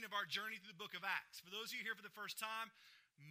13 of our journey through the book of Acts. For those of you here for the first time,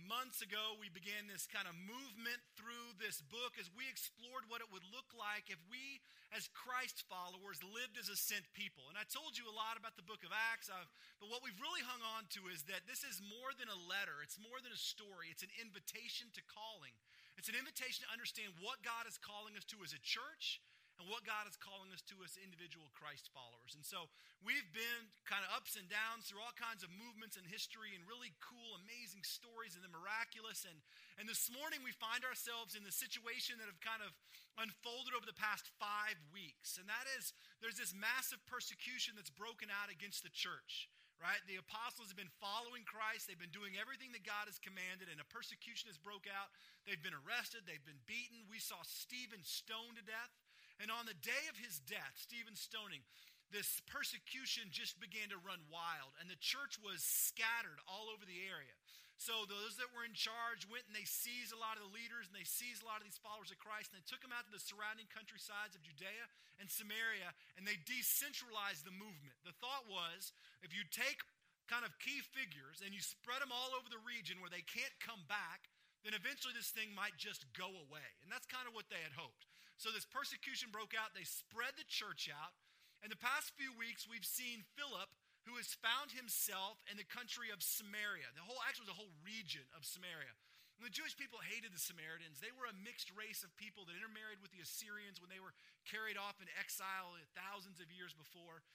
months ago we began this kind of movement through this book as we explored what it would look like if we, as Christ followers, lived as a sent people. And I told you a lot about the book of Acts, I've, but what we've really hung on to is that this is more than a letter, it's more than a story, it's an invitation to calling. It's an invitation to understand what God is calling us to as a church and what God is calling us to as individual Christ followers. And so we've been kind of ups and downs through all kinds of movements in history and really cool, amazing stories and the miraculous. And, and this morning we find ourselves in the situation that have kind of unfolded over the past five weeks. And that is there's this massive persecution that's broken out against the church right? The apostles have been following Christ. They've been doing everything that God has commanded, and a persecution has broke out. They've been arrested. They've been beaten. We saw Stephen stoned to death. And on the day of his death, Stephen stoning, this persecution just began to run wild, and the church was scattered all over the area. So those that were in charge went and they seized a lot of the leaders and they seized a lot of these followers of Christ and they took them out to the surrounding countrysides of Judea and Samaria and they decentralized the movement. The thought was if you take kind of key figures and you spread them all over the region where they can't come back, then eventually this thing might just go away. And that's kind of what they had hoped. So this persecution broke out. They spread the church out. In the past few weeks, we've seen Philip, who has found himself in the country of Samaria. The whole, actually, the whole region of Samaria. And the Jewish people hated the Samaritans. They were a mixed race of people that intermarried with the Assyrians when they were carried off in exile thousands of years before.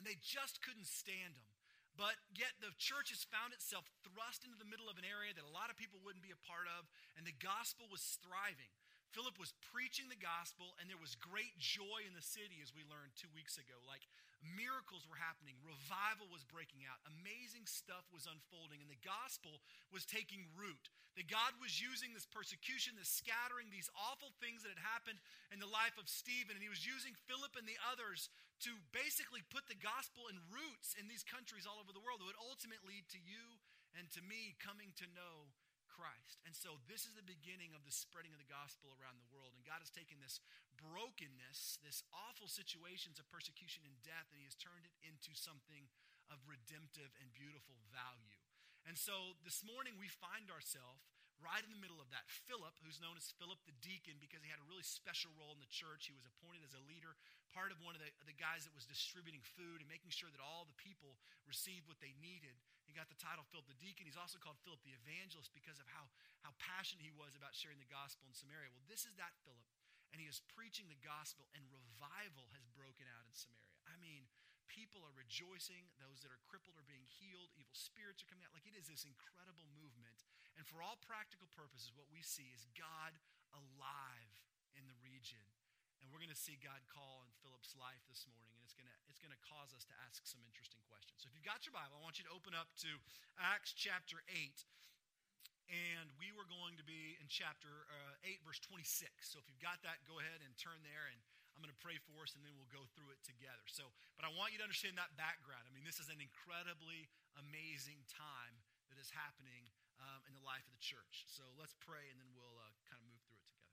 And they just couldn't stand them. But yet the church has found itself thrust into the middle of an area that a lot of people wouldn't be a part of, and the gospel was thriving. Philip was preaching the gospel, and there was great joy in the city, as we learned two weeks ago. Like miracles were happening, revival was breaking out, amazing stuff was unfolding, and the gospel was taking root. That God was using this persecution, this scattering, these awful things that had happened in the life of Stephen, and he was using Philip and the others to basically put the gospel in roots in these countries all over the world that would ultimately lead to you and to me coming to know Christ. And so this is the beginning of the spreading of the gospel around the world. And God has taken this brokenness, this awful situations of persecution and death, and He has turned it into something of redemptive and beautiful value. And so this morning we find ourselves right in the middle of that. Philip, who's known as Philip the deacon because he had a really special role in the church, he was appointed as a leader, part of one of the, the guys that was distributing food and making sure that all the people received what they needed. He got the title Philip the deacon. He's also called Philip the evangelist because of how, how passionate he was about sharing the gospel in Samaria. Well, this is that Philip, and he is preaching the gospel, and revival has broken out in Samaria. I mean, people are rejoicing. Those that are crippled are being healed. Evil spirits are coming out. Like it is this incredible movement. And for all practical purposes, what we see is God alive in the region. And we're going to see God call in Philip's life this morning, and it's going to it's going to cause us to ask some interesting questions. So if you've got your Bible, I want you to open up to Acts chapter 8. And we were going to be in chapter uh, 8, verse 26. So if you've got that, go ahead and turn there. And I'm going to pray for us and then we'll go through it together. So, but I want you to understand that background. I mean, this is an incredibly amazing time that is happening um, in the life of the church. So let's pray and then we'll uh, kind of move through it together.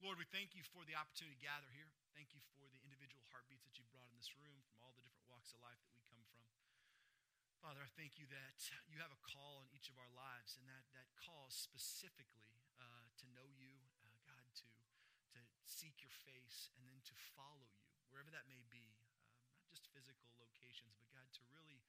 Lord, we thank you for the opportunity to gather here. Thank you for the individual heartbeats that you've brought in this room from all the different walks of life that we come from. Father, I thank you that you have a call in each of our lives, and that, that call specifically uh, to know you, uh, God, to, to seek your face and then to follow you, wherever that may be, um, not just physical locations, but God, to really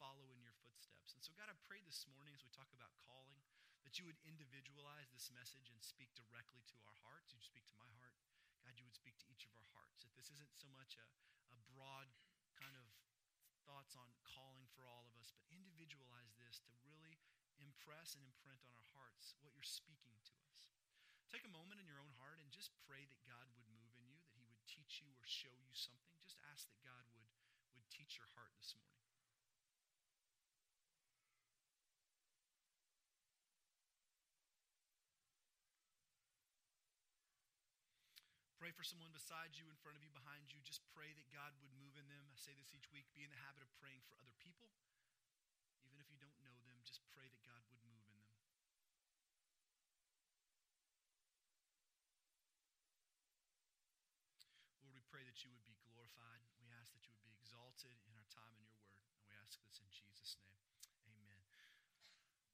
follow in your footsteps. And so, God, I pray this morning as we talk about calling that you would individualize this message and speak directly to our hearts. You'd speak to my heart. God, you would speak to each of our hearts. That this isn't so much a, a broad kind of thoughts on calling for all of us, but individualize this to really impress and imprint on our hearts what you're speaking to us. Take a moment in your own heart and just pray that God would move in you, that He would teach you or show you something. Just ask that God would, would teach your heart this morning. For someone beside you, in front of you, behind you. Just pray that God would move in them. I say this each week be in the habit of praying for other people. Even if you don't know them, just pray that God would move in them. Lord, we pray that you would be glorified. We ask that you would be exalted in our time in your word. And we ask this in Jesus' name. Amen.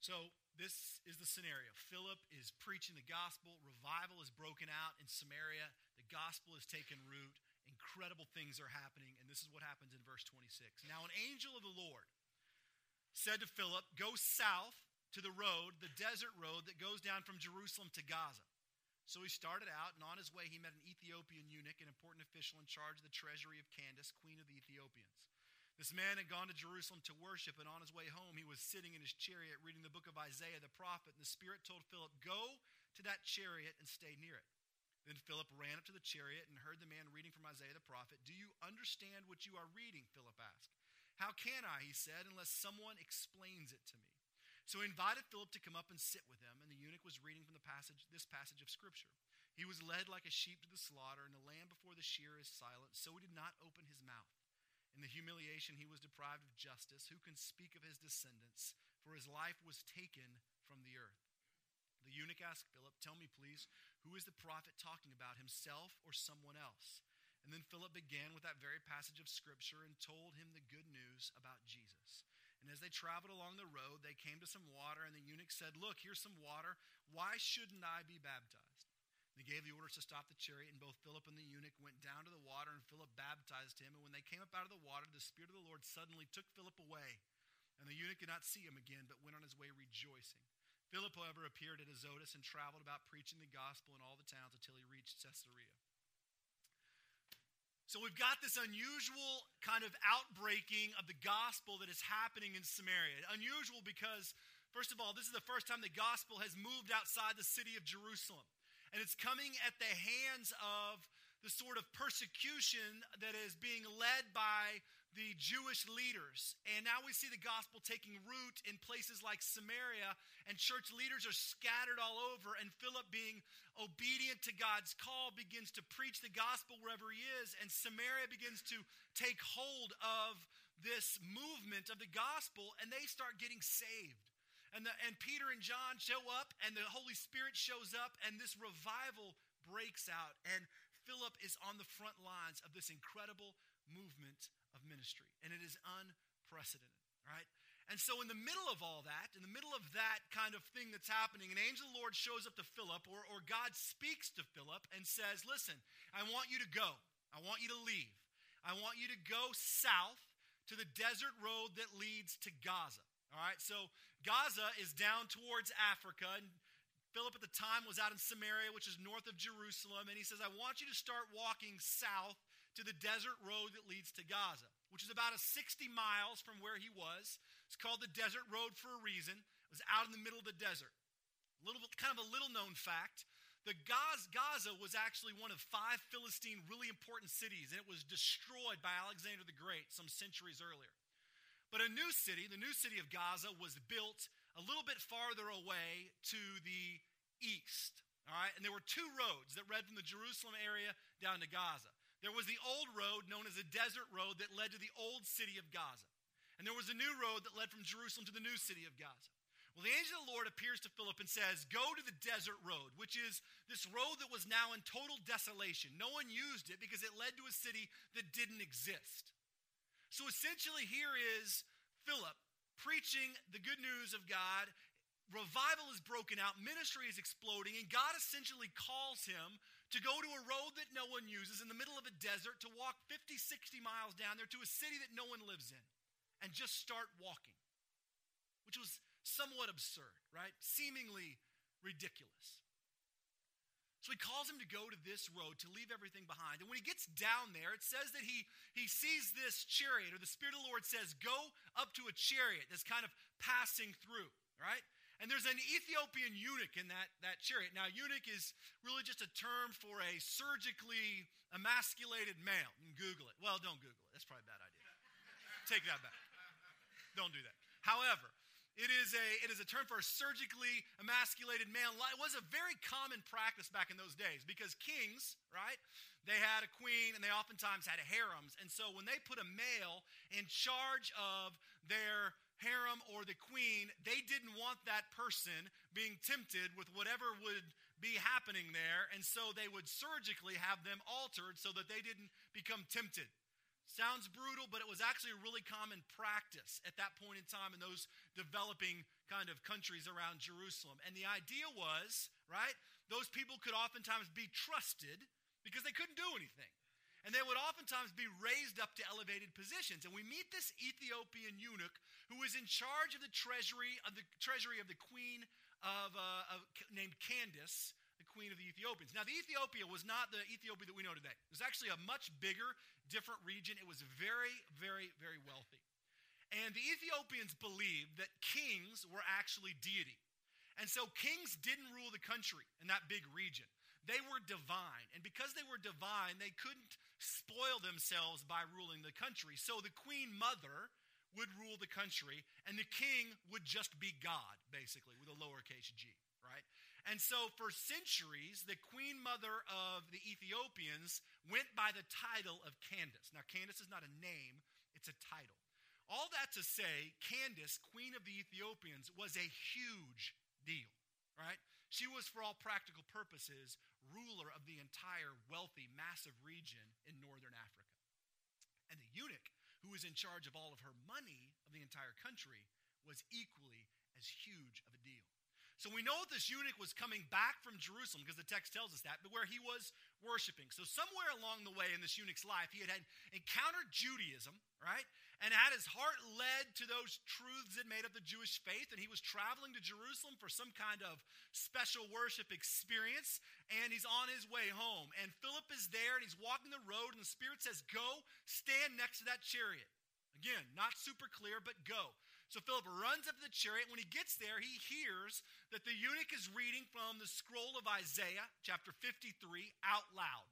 So, this is the scenario. Philip is preaching the gospel. Revival is broken out in Samaria. Gospel has taken root. Incredible things are happening. And this is what happens in verse 26. Now, an angel of the Lord said to Philip, Go south to the road, the desert road that goes down from Jerusalem to Gaza. So he started out, and on his way, he met an Ethiopian eunuch, an important official in charge of the treasury of Candace, queen of the Ethiopians. This man had gone to Jerusalem to worship, and on his way home, he was sitting in his chariot reading the book of Isaiah the prophet. And the Spirit told Philip, Go to that chariot and stay near it. Then Philip ran up to the chariot and heard the man reading from Isaiah the prophet. Do you understand what you are reading? Philip asked. How can I, he said, unless someone explains it to me? So he invited Philip to come up and sit with him, and the eunuch was reading from the passage, this passage of Scripture. He was led like a sheep to the slaughter, and the lamb before the shearer is silent, so he did not open his mouth. In the humiliation, he was deprived of justice. Who can speak of his descendants? For his life was taken from the earth. The eunuch asked Philip, Tell me, please, who is the prophet talking about, himself or someone else? And then Philip began with that very passage of Scripture and told him the good news about Jesus. And as they traveled along the road, they came to some water, and the eunuch said, Look, here's some water. Why shouldn't I be baptized? They gave the orders to stop the chariot, and both Philip and the eunuch went down to the water, and Philip baptized him. And when they came up out of the water, the Spirit of the Lord suddenly took Philip away. And the eunuch did not see him again, but went on his way rejoicing. Philip, however, appeared at Azotus and traveled about preaching the gospel in all the towns until he reached Caesarea. So we've got this unusual kind of outbreaking of the gospel that is happening in Samaria. Unusual because, first of all, this is the first time the gospel has moved outside the city of Jerusalem. And it's coming at the hands of the sort of persecution that is being led by the Jewish leaders. And now we see the gospel taking root in places like Samaria, and church leaders are scattered all over. And Philip, being obedient to God's call, begins to preach the gospel wherever he is. And Samaria begins to take hold of this movement of the gospel, and they start getting saved. And, the, and Peter and John show up, and the Holy Spirit shows up, and this revival breaks out. And Philip is on the front lines of this incredible movement of ministry. And it is unprecedented, right? And so, in the middle of all that, in the middle of that kind of thing that's happening, an angel of the Lord shows up to Philip, or, or God speaks to Philip and says, Listen, I want you to go. I want you to leave. I want you to go south to the desert road that leads to Gaza. All right, so Gaza is down towards Africa, and Philip at the time was out in Samaria, which is north of Jerusalem, and he says, I want you to start walking south to the desert road that leads to Gaza, which is about a 60 miles from where he was. It's called the desert road for a reason. It was out in the middle of the desert. A little kind of a little known fact. The Gaza was actually one of five Philistine really important cities, and it was destroyed by Alexander the Great some centuries earlier. But a new city, the new city of Gaza, was built a little bit farther away to the east. All right, and there were two roads that led from the Jerusalem area down to Gaza. There was the old road known as the desert road that led to the old city of Gaza. And there was a new road that led from Jerusalem to the new city of Gaza. Well, the angel of the Lord appears to Philip and says, Go to the desert road, which is this road that was now in total desolation. No one used it because it led to a city that didn't exist. So essentially, here is Philip preaching the good news of God. Revival is broken out, ministry is exploding, and God essentially calls him to go to a road that no one uses in the middle of a desert, to walk 50, 60 miles down there to a city that no one lives in, and just start walking, which was somewhat absurd, right? Seemingly ridiculous. So he calls him to go to this road, to leave everything behind. And when he gets down there, it says that he, he sees this chariot, or the Spirit of the Lord says, Go up to a chariot that's kind of passing through, right? And there's an Ethiopian eunuch in that, that chariot. Now, eunuch is really just a term for a surgically emasculated male. Google it. Well, don't Google it. That's probably a bad idea. Take that back. Don't do that. However, it is, a, it is a term for a surgically emasculated male. It was a very common practice back in those days because kings, right, they had a queen and they oftentimes had harems. And so when they put a male in charge of their harem or the queen, they didn't want that person being tempted with whatever would be happening there. And so they would surgically have them altered so that they didn't become tempted. Sounds brutal, but it was actually a really common practice at that point in time in those developing kind of countries around Jerusalem. And the idea was, right, those people could oftentimes be trusted because they couldn't do anything. And they would oftentimes be raised up to elevated positions. And we meet this Ethiopian eunuch who is in charge of the treasury of the treasury of the queen of, uh, of named Candace, the queen of the Ethiopians. Now, the Ethiopia was not the Ethiopia that we know today. It was actually a much bigger, different region. It was very, very, very wealthy. And the Ethiopians believed that kings were actually deity. And so kings didn't rule the country in that big region. They were divine. And because they were divine, they couldn't spoil themselves by ruling the country. So the queen mother would rule the country, and the king would just be God, basically, with a lowercase g, right? And so for centuries, the queen mother of the Ethiopians went by the title of Candace. Now, Candace is not a name, it's a title. All that to say, Candace, queen of the Ethiopians, was a huge deal, right? She was, for all practical purposes, ruler of the entire wealthy, massive region in northern Africa. And the eunuch, who was in charge of all of her money of the entire country, was equally as huge of a deal. So we know that this eunuch was coming back from Jerusalem because the text tells us that, but where he was worshiping. So somewhere along the way in this eunuch's life, he had, had encountered Judaism, right? And had his heart led to those truths that made up the Jewish faith. And he was traveling to Jerusalem for some kind of special worship experience. And he's on his way home. And Philip is there and he's walking the road. And the Spirit says, Go stand next to that chariot. Again, not super clear, but go. So Philip runs up to the chariot. When he gets there, he hears that the eunuch is reading from the scroll of Isaiah, chapter 53, out loud.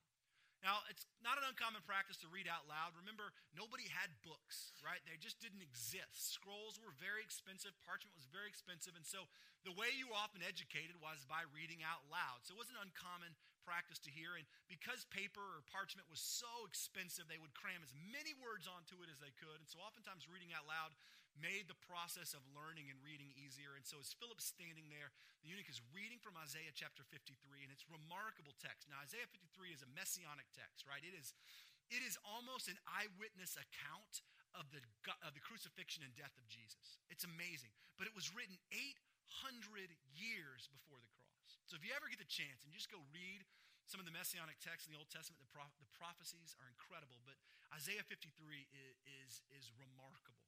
Now, it's not an uncommon practice to read out loud. Remember, nobody had books, right? They just didn't exist. Scrolls were very expensive, parchment was very expensive, and so the way you were often educated was by reading out loud. So it wasn't an uncommon practice to hear. And because paper or parchment was so expensive, they would cram as many words onto it as they could. And so oftentimes reading out loud made the process of learning and reading easier. And so as Philip's standing there, the eunuch is reading from Isaiah chapter 53, and it's remarkable text. Now, Isaiah 53 is a messianic text, right? It is, it is almost an eyewitness account of the, of the crucifixion and death of Jesus. It's amazing. But it was written 800 years before the cross. So if you ever get the chance and you just go read some of the messianic texts in the Old Testament, the, pro- the prophecies are incredible, but Isaiah 53 is, is, is remarkable.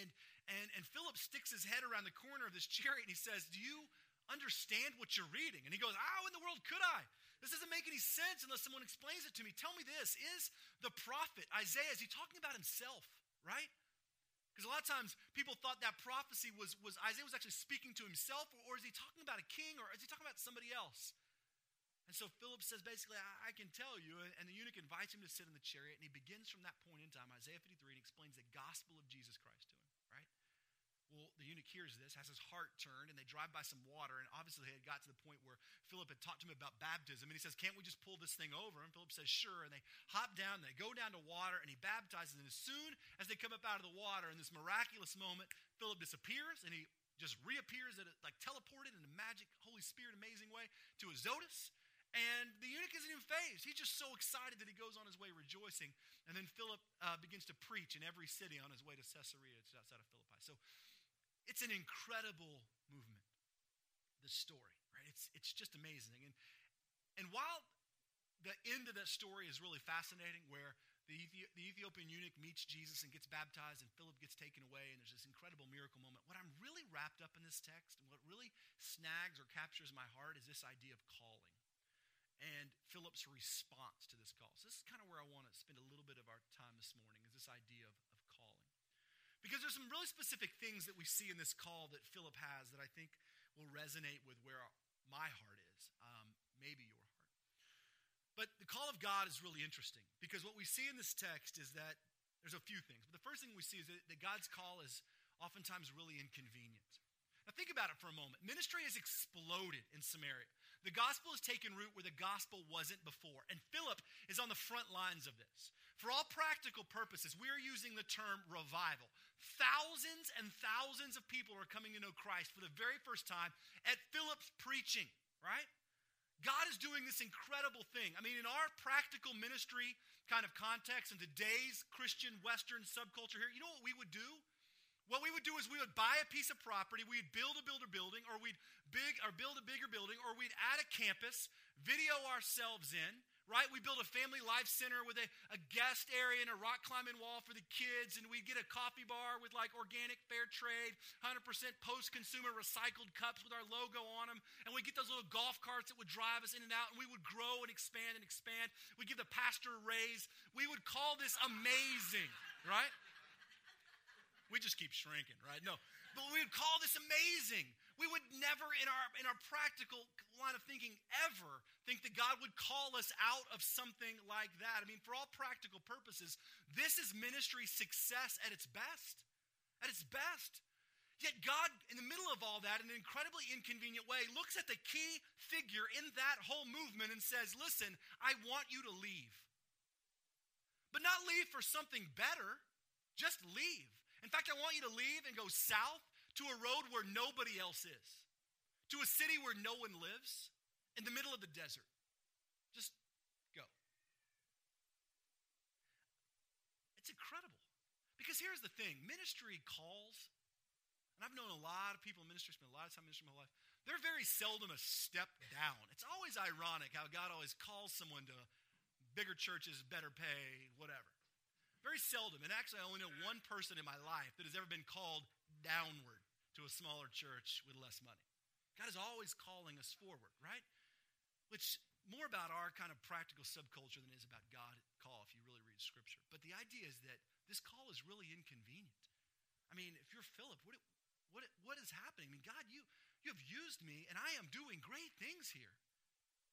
And, and, and Philip sticks his head around the corner of this chariot and he says, Do you understand what you're reading? And he goes, How in the world could I? This doesn't make any sense unless someone explains it to me. Tell me this Is the prophet, Isaiah, is he talking about himself, right? Because a lot of times people thought that prophecy was, was Isaiah was actually speaking to himself, or, or is he talking about a king, or is he talking about somebody else? And so Philip says, basically, I, I, can tell you. And the eunuch invites him to sit in the chariot, and he begins from that point in time, Isaiah 53, and explains the gospel of Jesus Christ to him. Well, the eunuch hears this, has his heart turned, and they drive by some water. And obviously, they had got to the point where Philip had talked to him about baptism. And he says, Can't we just pull this thing over? And Philip says, Sure. And they hop down, they go down to water, and he baptizes. And as soon as they come up out of the water in this miraculous moment, Philip disappears and he just reappears at a, like teleported in a magic Holy Spirit amazing way to Azotus. And the eunuch isn't even fazed. He's just so excited that he goes on his way rejoicing. And then Philip uh, begins to preach in every city on his way to Caesarea, it's outside of Philippi. So it's an incredible movement, the story, right? It's, it's just amazing. And, and while the end of that story is really fascinating, where the, the Ethiopian eunuch meets Jesus and gets baptized, and Philip gets taken away, and there's this incredible miracle moment. What I'm really wrapped up in this text, and what really snags or captures my heart, is this idea of calling and Philip's response to this call. So, this is kind of where I want to spend a little bit of our time this morning, is this idea of, because there's some really specific things that we see in this call that Philip has that I think will resonate with where my heart is, um, maybe your heart. But the call of God is really interesting because what we see in this text is that there's a few things. But the first thing we see is that, that God's call is oftentimes really inconvenient. Now, think about it for a moment. Ministry has exploded in Samaria. The gospel has taken root where the gospel wasn't before. And Philip is on the front lines of this. For all practical purposes, we are using the term revival. Thousands and thousands of people are coming to know Christ for the very first time at Philip's preaching, right? God is doing this incredible thing. I mean, in our practical ministry kind of context, in today's Christian Western subculture here, you know what we would do? What we would do is we would buy a piece of property, we'd build a builder building, or we'd big or build a bigger building, or we'd add a campus, video ourselves in, right? We build a family life center with a, a guest area and a rock climbing wall for the kids, and we'd get a coffee bar with like organic fair trade, 100% post consumer recycled cups with our logo on them, and we'd get those little golf carts that would drive us in and out, and we would grow and expand and expand. We'd give the pastor a raise. We would call this amazing, right? We just keep shrinking, right? No. But we would call this amazing. We would never, in our, in our practical line of thinking, ever think that God would call us out of something like that. I mean, for all practical purposes, this is ministry success at its best. At its best. Yet God, in the middle of all that, in an incredibly inconvenient way, looks at the key figure in that whole movement and says, Listen, I want you to leave. But not leave for something better, just leave. In fact, I want you to leave and go south to a road where nobody else is, to a city where no one lives, in the middle of the desert. Just go. It's incredible. Because here's the thing ministry calls, and I've known a lot of people in ministry, spent a lot of time in ministry in my life. They're very seldom a step down. It's always ironic how God always calls someone to bigger churches, better pay, whatever. Very seldom. And actually, I only know one person in my life that has ever been called downward to a smaller church with less money. God is always calling us forward, right? Which more about our kind of practical subculture than is about God call if you really read scripture. But the idea is that this call is really inconvenient. I mean, if you're Philip, what, what, what is happening? I mean, God, you, you have used me and I am doing great things here.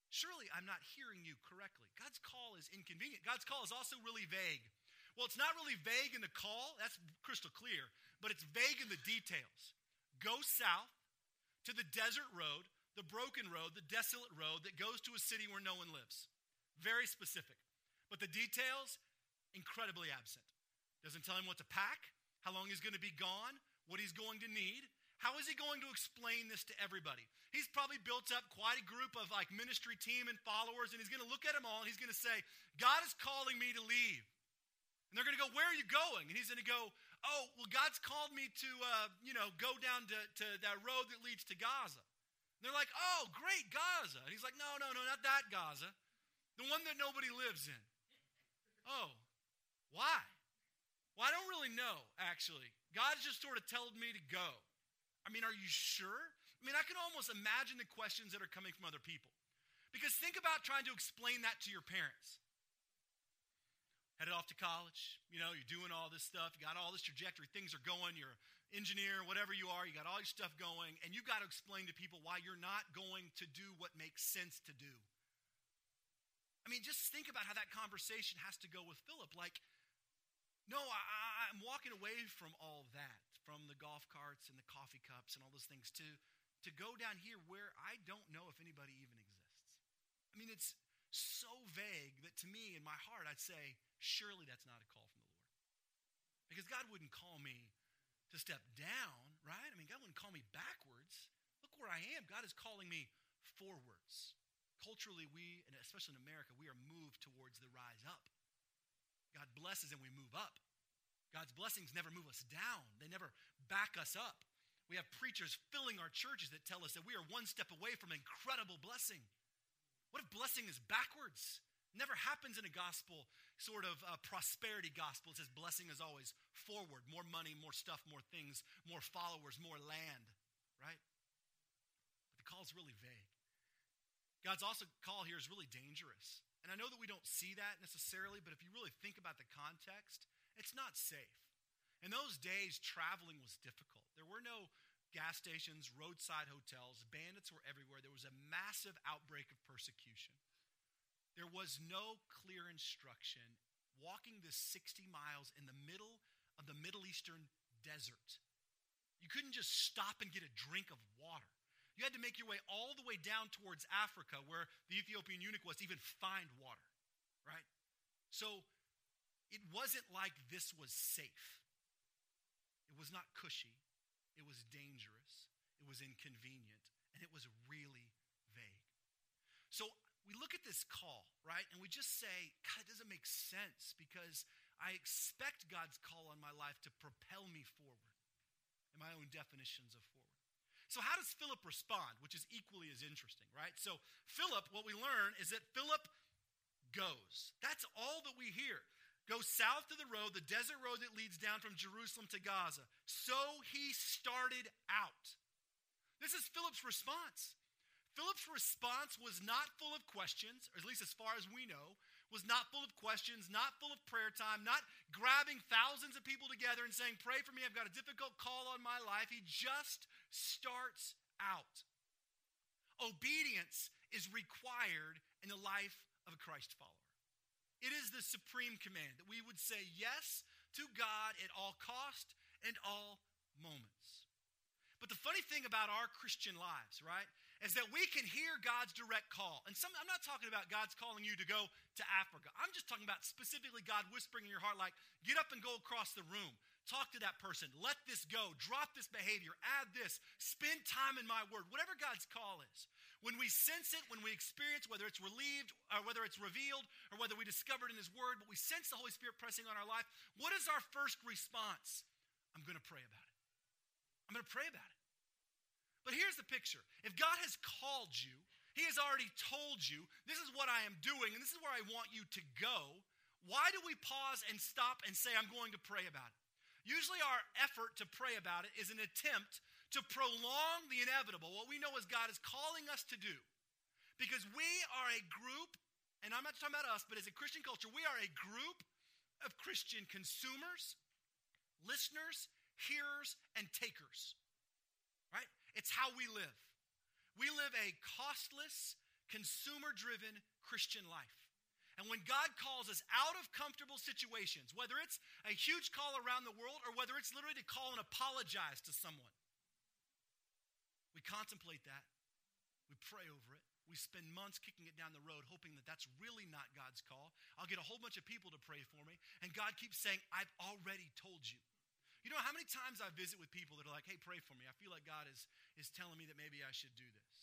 Surely I'm not hearing you correctly. God's call is inconvenient. God's call is also really vague. Well, it's not really vague in the call, that's crystal clear, but it's vague in the details. Go south to the desert road, the broken road, the desolate road that goes to a city where no one lives. Very specific. But the details, incredibly absent. Doesn't tell him what to pack, how long he's going to be gone, what he's going to need. How is he going to explain this to everybody? He's probably built up quite a group of like ministry team and followers, and he's going to look at them all and he's going to say, God is calling me to leave. And they're going to go, Where are you going? And he's going to go, Oh, well, God's called me to, uh, you know, go down to, to that road that leads to Gaza. And they're like, Oh, great, Gaza. And he's like, No, no, no, not that Gaza. The one that nobody lives in. Oh, why? Well, I don't really know, actually. God's just sort of told me to go. I mean, are you sure? I mean, I can almost imagine the questions that are coming from other people. Because think about trying to explain that to your parents headed off to college. You know, you're doing all this stuff. You got all this trajectory. Things are going. You're engineer, whatever you are. You got all your stuff going. And you got to explain to people why you're not going to do what makes sense to do. I mean, just think about how that conversation has to go with Philip. Like, no, I, am walking away from all that, from the golf carts and the coffee cups and all those things, to, to go down here where I don't know if anybody even exists. I mean, it's so vague that to me, in my heart, I'd say, surely that's not a call from the Lord. Because God wouldn't call me to step down, right? I mean, God wouldn't call me backwards. Look where I am. God is calling me forwards. Culturally, we, and especially in America, we are moved towards the rise up. God blesses and we move up. God's blessings never move us down, they never back us up. We have preachers filling our churches that tell us that we are one step away from incredible blessing. What if blessing is backwards? Never happens in a gospel, sort of uh, prosperity gospel. It says blessing is always forward more money, more stuff, more things, more followers, more land, right? But the call is really vague. God's also call here is really dangerous. And I know that we don't see that necessarily, but if you really think about the context, it's not safe. In those days, traveling was difficult. There were no gas stations, roadside hotels, bandits were everywhere. There was a massive outbreak of persecution. There was no clear instruction walking this 60 miles in the middle of the Middle Eastern desert. You couldn't just stop and get a drink of water. You had to make your way all the way down towards Africa, where the Ethiopian eunuch was, to even find water, right? So it wasn't like this was safe. It was not cushy. It was dangerous. It was inconvenient. And it was really vague. So we look at this call, right? And we just say, God, it doesn't make sense because I expect God's call on my life to propel me forward in my own definitions of forward. So, how does Philip respond, which is equally as interesting, right? So, Philip, what we learn is that Philip goes. That's all that we hear. Go south to the road, the desert road that leads down from Jerusalem to Gaza. So he started out. This is Philip's response. Philip's response was not full of questions, or at least as far as we know, was not full of questions, not full of prayer time, not grabbing thousands of people together and saying, Pray for me, I've got a difficult call on my life. He just starts out. Obedience is required in the life of a Christ follower. It is the supreme command that we would say yes to God at all cost and all moments. But the funny thing about our Christian lives, right, is that we can hear God's direct call. And some, I'm not talking about God's calling you to go to Africa. I'm just talking about specifically God whispering in your heart, like, get up and go across the room. Talk to that person. Let this go. Drop this behavior. Add this. Spend time in my word. Whatever God's call is. When we sense it, when we experience, whether it's relieved or whether it's revealed or whether we discover it in His Word, but we sense the Holy Spirit pressing on our life, what is our first response? I'm going to pray about it. I'm going to pray about it. But here's the picture if God has called you, He has already told you, this is what I am doing, and this is where I want you to go. Why do we pause and stop and say, I'm going to pray about it? Usually, our effort to pray about it is an attempt to prolong the inevitable, what we know is God is calling us to do. Because we are a group, and I'm not talking about us, but as a Christian culture, we are a group of Christian consumers, listeners, hearers, and takers. It's how we live. We live a costless, consumer driven Christian life. And when God calls us out of comfortable situations, whether it's a huge call around the world or whether it's literally to call and apologize to someone, we contemplate that. We pray over it. We spend months kicking it down the road, hoping that that's really not God's call. I'll get a whole bunch of people to pray for me. And God keeps saying, I've already told you. You know how many times I visit with people that are like, hey, pray for me. I feel like God is, is telling me that maybe I should do this.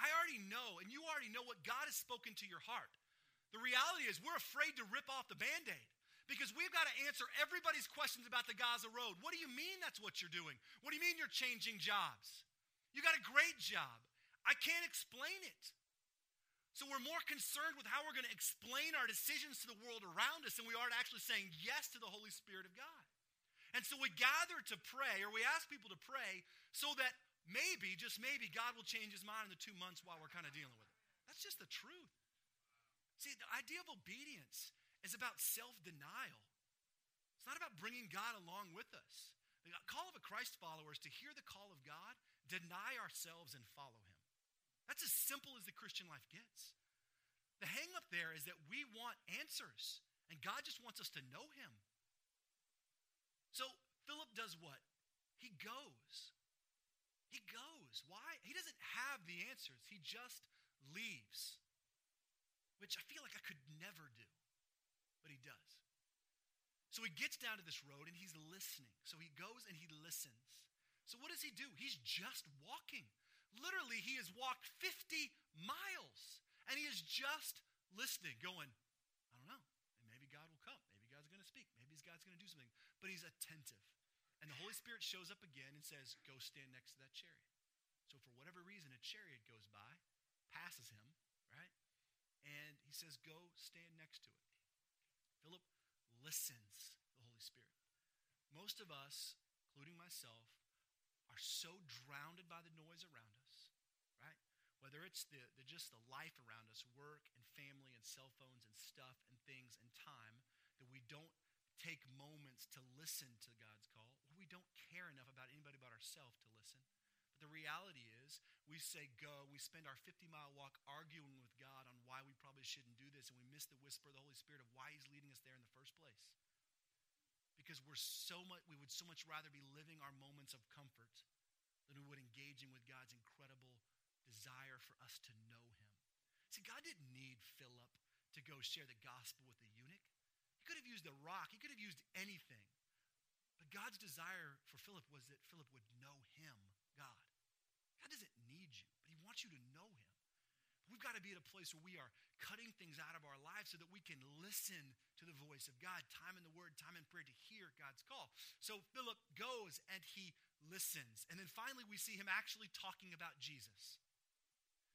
I already know, and you already know what God has spoken to your heart. The reality is, we're afraid to rip off the band aid because we've got to answer everybody's questions about the Gaza Road. What do you mean that's what you're doing? What do you mean you're changing jobs? You got a great job. I can't explain it. So we're more concerned with how we're going to explain our decisions to the world around us than we are actually saying yes to the Holy Spirit of God. And so we gather to pray, or we ask people to pray, so that maybe, just maybe, God will change his mind in the two months while we're kind of dealing with it. That's just the truth. See, the idea of obedience is about self denial, it's not about bringing God along with us. The call of a Christ follower is to hear the call of God deny ourselves and follow him. That's as simple as the Christian life gets. The hang up there is that we want answers, and God just wants us to know him. So Philip does what? He goes. He goes. Why? He doesn't have the answers, he just leaves, which I feel like I could never do, but he does. So he gets down to this road and he's listening. So he goes and he listens. So what does he do? He's just walking. Literally, he has walked 50 miles and he is just listening, going, I don't know. Maybe God will come. Maybe God's going to speak. Maybe God's going to do something. But he's attentive. And the Holy Spirit shows up again and says, Go stand next to that chariot. So, for whatever reason, a chariot goes by, passes him, right? And he says, Go stand next to it. Philip listens, to the Holy Spirit. Most of us, including myself, are so drowned by the noise around us, right? Whether it's the, the just the life around us, work and family and cell phones and stuff and things and time, that we don't take moments to listen to God's call, or we don't care enough about anybody but ourselves to listen. But the reality is, we say go, we spend our 50 mile walk arguing with God on why we probably shouldn't do this, and we miss the whisper of the Holy Spirit of why He's leading us there in the first place because we're so much we would so much rather be living our moments of comfort than we would engaging with God's incredible desire for us to know him. See, God didn't need Philip to go share the gospel with the. He could have used a rock, he could have used anything. But God's desire for Philip was that Philip would know him, God. God doesn't need you, but he wants you to know him. We've got to be at a place where we are cutting things out of our lives so that we can listen to the voice of God, time in the Word, time in prayer to hear God's call. So Philip goes and he listens. And then finally, we see him actually talking about Jesus.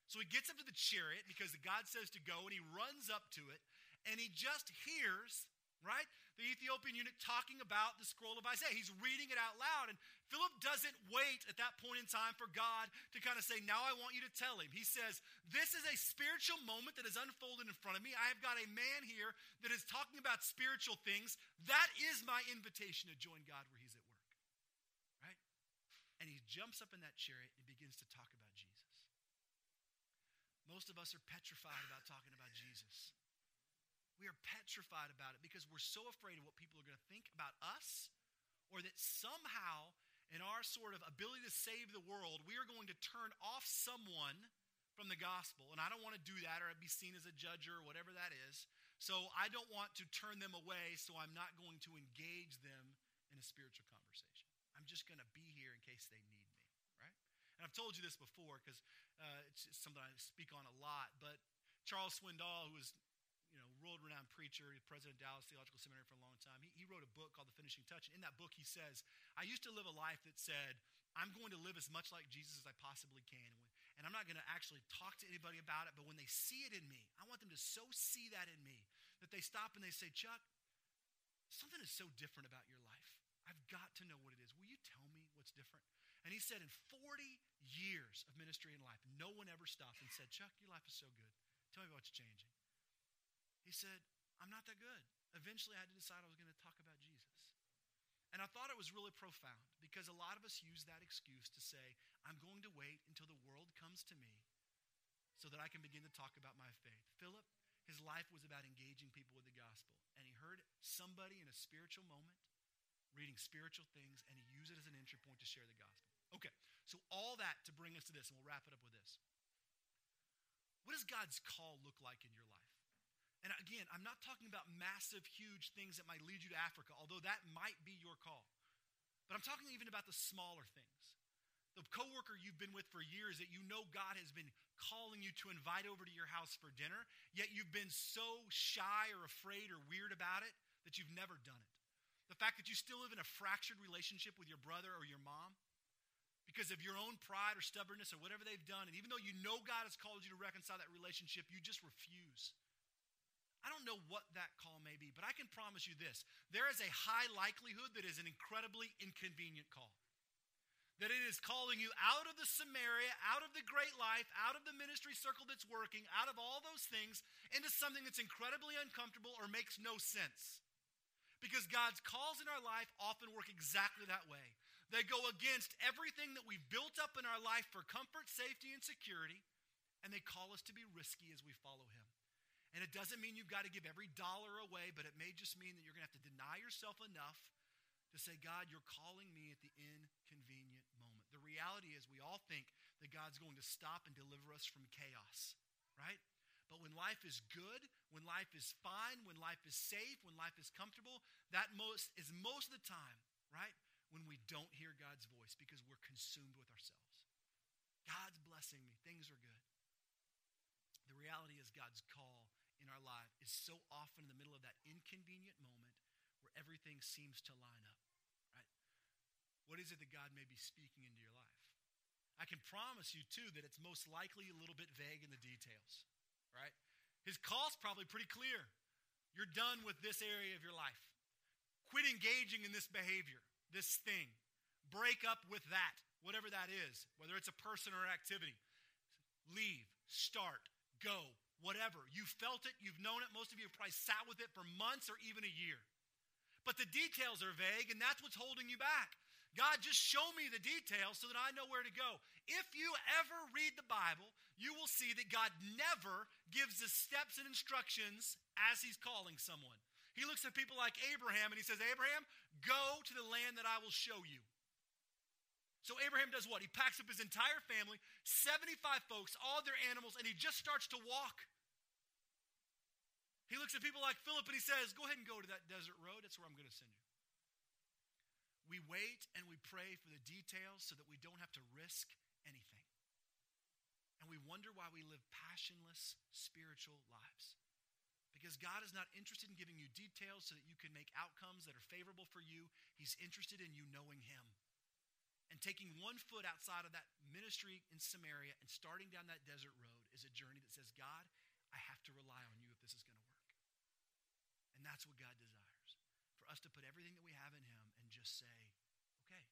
So he gets up to the chariot because God says to go, and he runs up to it, and he just hears right? The Ethiopian eunuch talking about the scroll of Isaiah. He's reading it out loud. And Philip doesn't wait at that point in time for God to kind of say, Now I want you to tell him. He says, This is a spiritual moment that is unfolded in front of me. I have got a man here that is talking about spiritual things. That is my invitation to join God where he's at work. Right? And he jumps up in that chariot and begins to talk about Jesus. Most of us are petrified about talking about Jesus. We are petrified about it because we're so afraid of what people are going to think about us or that somehow, in our sort of ability to save the world, we are going to turn off someone from the gospel. And I don't want to do that or be seen as a judger or whatever that is. So I don't want to turn them away, so I'm not going to engage them in a spiritual conversation. I'm just going to be here in case they need me, right? And I've told you this before because uh, it's something I speak on a lot, but Charles Swindoll, who was world-renowned preacher, president of Dallas Theological Seminary for a long time. He, he wrote a book called The Finishing Touch. In that book, he says, I used to live a life that said, I'm going to live as much like Jesus as I possibly can. And I'm not going to actually talk to anybody about it, but when they see it in me, I want them to so see that in me that they stop and they say, Chuck, something is so different about your life. I've got to know what it is. Will you tell me what's different? And he said, in 40 years of ministry and life, no one ever stopped and said, Chuck, your life is so good. Tell me what's changing. He said, I'm not that good. Eventually, I had to decide I was going to talk about Jesus. And I thought it was really profound because a lot of us use that excuse to say, I'm going to wait until the world comes to me so that I can begin to talk about my faith. Philip, his life was about engaging people with the gospel. And he heard somebody in a spiritual moment reading spiritual things, and he used it as an entry point to share the gospel. Okay, so all that to bring us to this, and we'll wrap it up with this. What does God's call look like in your life? And again, I'm not talking about massive, huge things that might lead you to Africa, although that might be your call. But I'm talking even about the smaller things. The coworker you've been with for years that you know God has been calling you to invite over to your house for dinner, yet you've been so shy or afraid or weird about it that you've never done it. The fact that you still live in a fractured relationship with your brother or your mom because of your own pride or stubbornness or whatever they've done, and even though you know God has called you to reconcile that relationship, you just refuse. Don't know what that call may be, but I can promise you this there is a high likelihood that is an incredibly inconvenient call. That it is calling you out of the Samaria, out of the great life, out of the ministry circle that's working, out of all those things, into something that's incredibly uncomfortable or makes no sense. Because God's calls in our life often work exactly that way. They go against everything that we've built up in our life for comfort, safety, and security, and they call us to be risky as we follow Him. And it doesn't mean you've got to give every dollar away, but it may just mean that you're going to have to deny yourself enough to say, God, you're calling me at the inconvenient moment. The reality is, we all think that God's going to stop and deliver us from chaos, right? But when life is good, when life is fine, when life is safe, when life is comfortable, that most is most of the time, right? When we don't hear God's voice because we're consumed with ourselves. God's blessing me. Things are good. The reality is God's call in our life is so often in the middle of that inconvenient moment where everything seems to line up, right? What is it that God may be speaking into your life? I can promise you, too, that it's most likely a little bit vague in the details, right? His call's probably pretty clear. You're done with this area of your life. Quit engaging in this behavior, this thing. Break up with that, whatever that is, whether it's a person or activity. Leave, start, go, whatever. You felt it, you've known it. Most of you have probably sat with it for months or even a year. But the details are vague, and that's what's holding you back. God, just show me the details so that I know where to go. If you ever read the Bible, you will see that God never gives the steps and instructions as He's calling someone. He looks at people like Abraham and He says, Abraham, go to the land that I will show you. So Abraham does what? He packs up his entire family, 75 folks, all their animals, and he just starts to walk. He looks at people like Philip and he says, Go ahead and go to that desert road. That's where I'm going to send you. We wait and we pray for the details so that we don't have to risk anything. And we wonder why we live passionless spiritual lives. Because God is not interested in giving you details so that you can make outcomes that are favorable for you. He's interested in you knowing Him. And taking one foot outside of that ministry in Samaria and starting down that desert road is a journey that says, God, I have to rely on you if this is going to. That's what God desires for us to put everything that we have in Him and just say, okay,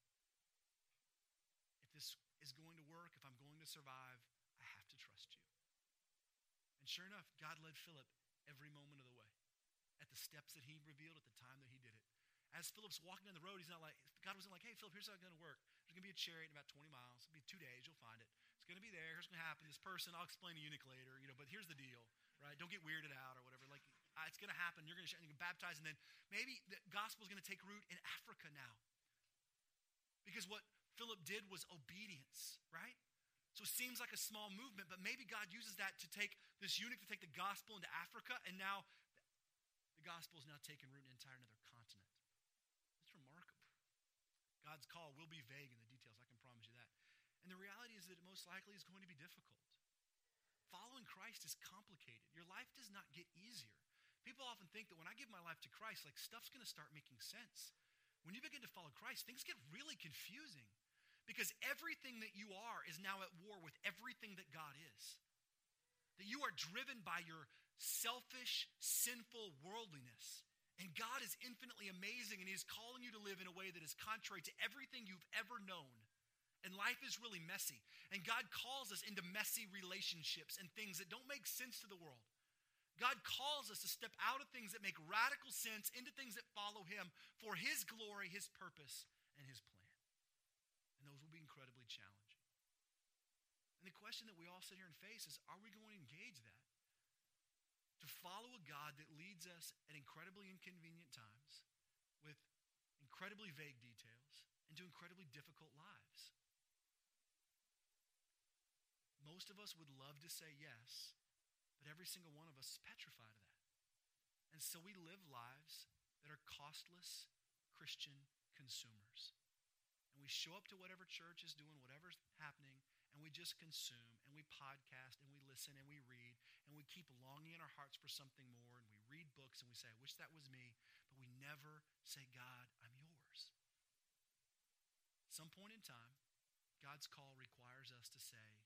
if this is going to work, if I'm going to survive, I have to trust you. And sure enough, God led Philip every moment of the way at the steps that he revealed at the time that he did it. As Philip's walking down the road, he's not like, God wasn't like, hey, Philip, here's how it's going to work. There's going to be a chariot in about 20 miles. It'll be two days. You'll find it. It's going to be there. Here's going to happen. This person, I'll explain to eunuch later, you know, but here's the deal, right? Don't get weirded out or whatever. Like, uh, it's going to happen. You're going to, you're going to baptize, and then maybe the gospel is going to take root in Africa now. Because what Philip did was obedience, right? So it seems like a small movement, but maybe God uses that to take this eunuch to take the gospel into Africa, and now the gospel is now taking root in an entire another continent. It's remarkable. God's call will be vague in the details, I can promise you that. And the reality is that it most likely is going to be difficult. Following Christ is complicated. Your life does not get easier. People often think that when I give my life to Christ, like stuff's going to start making sense. When you begin to follow Christ, things get really confusing because everything that you are is now at war with everything that God is. That you are driven by your selfish, sinful worldliness. And God is infinitely amazing, and He is calling you to live in a way that is contrary to everything you've ever known. And life is really messy. And God calls us into messy relationships and things that don't make sense to the world. God calls us to step out of things that make radical sense into things that follow Him for His glory, His purpose, and His plan. And those will be incredibly challenging. And the question that we all sit here and face is are we going to engage that? to follow a God that leads us at incredibly inconvenient times with incredibly vague details into incredibly difficult lives. Most of us would love to say yes, but every single one of us is petrified of that. And so we live lives that are costless Christian consumers. And we show up to whatever church is doing whatever's happening, and we just consume and we podcast and we listen and we read and we keep longing in our hearts for something more and we read books and we say, I wish that was me, but we never say, God, I'm yours. At some point in time, God's call requires us to say,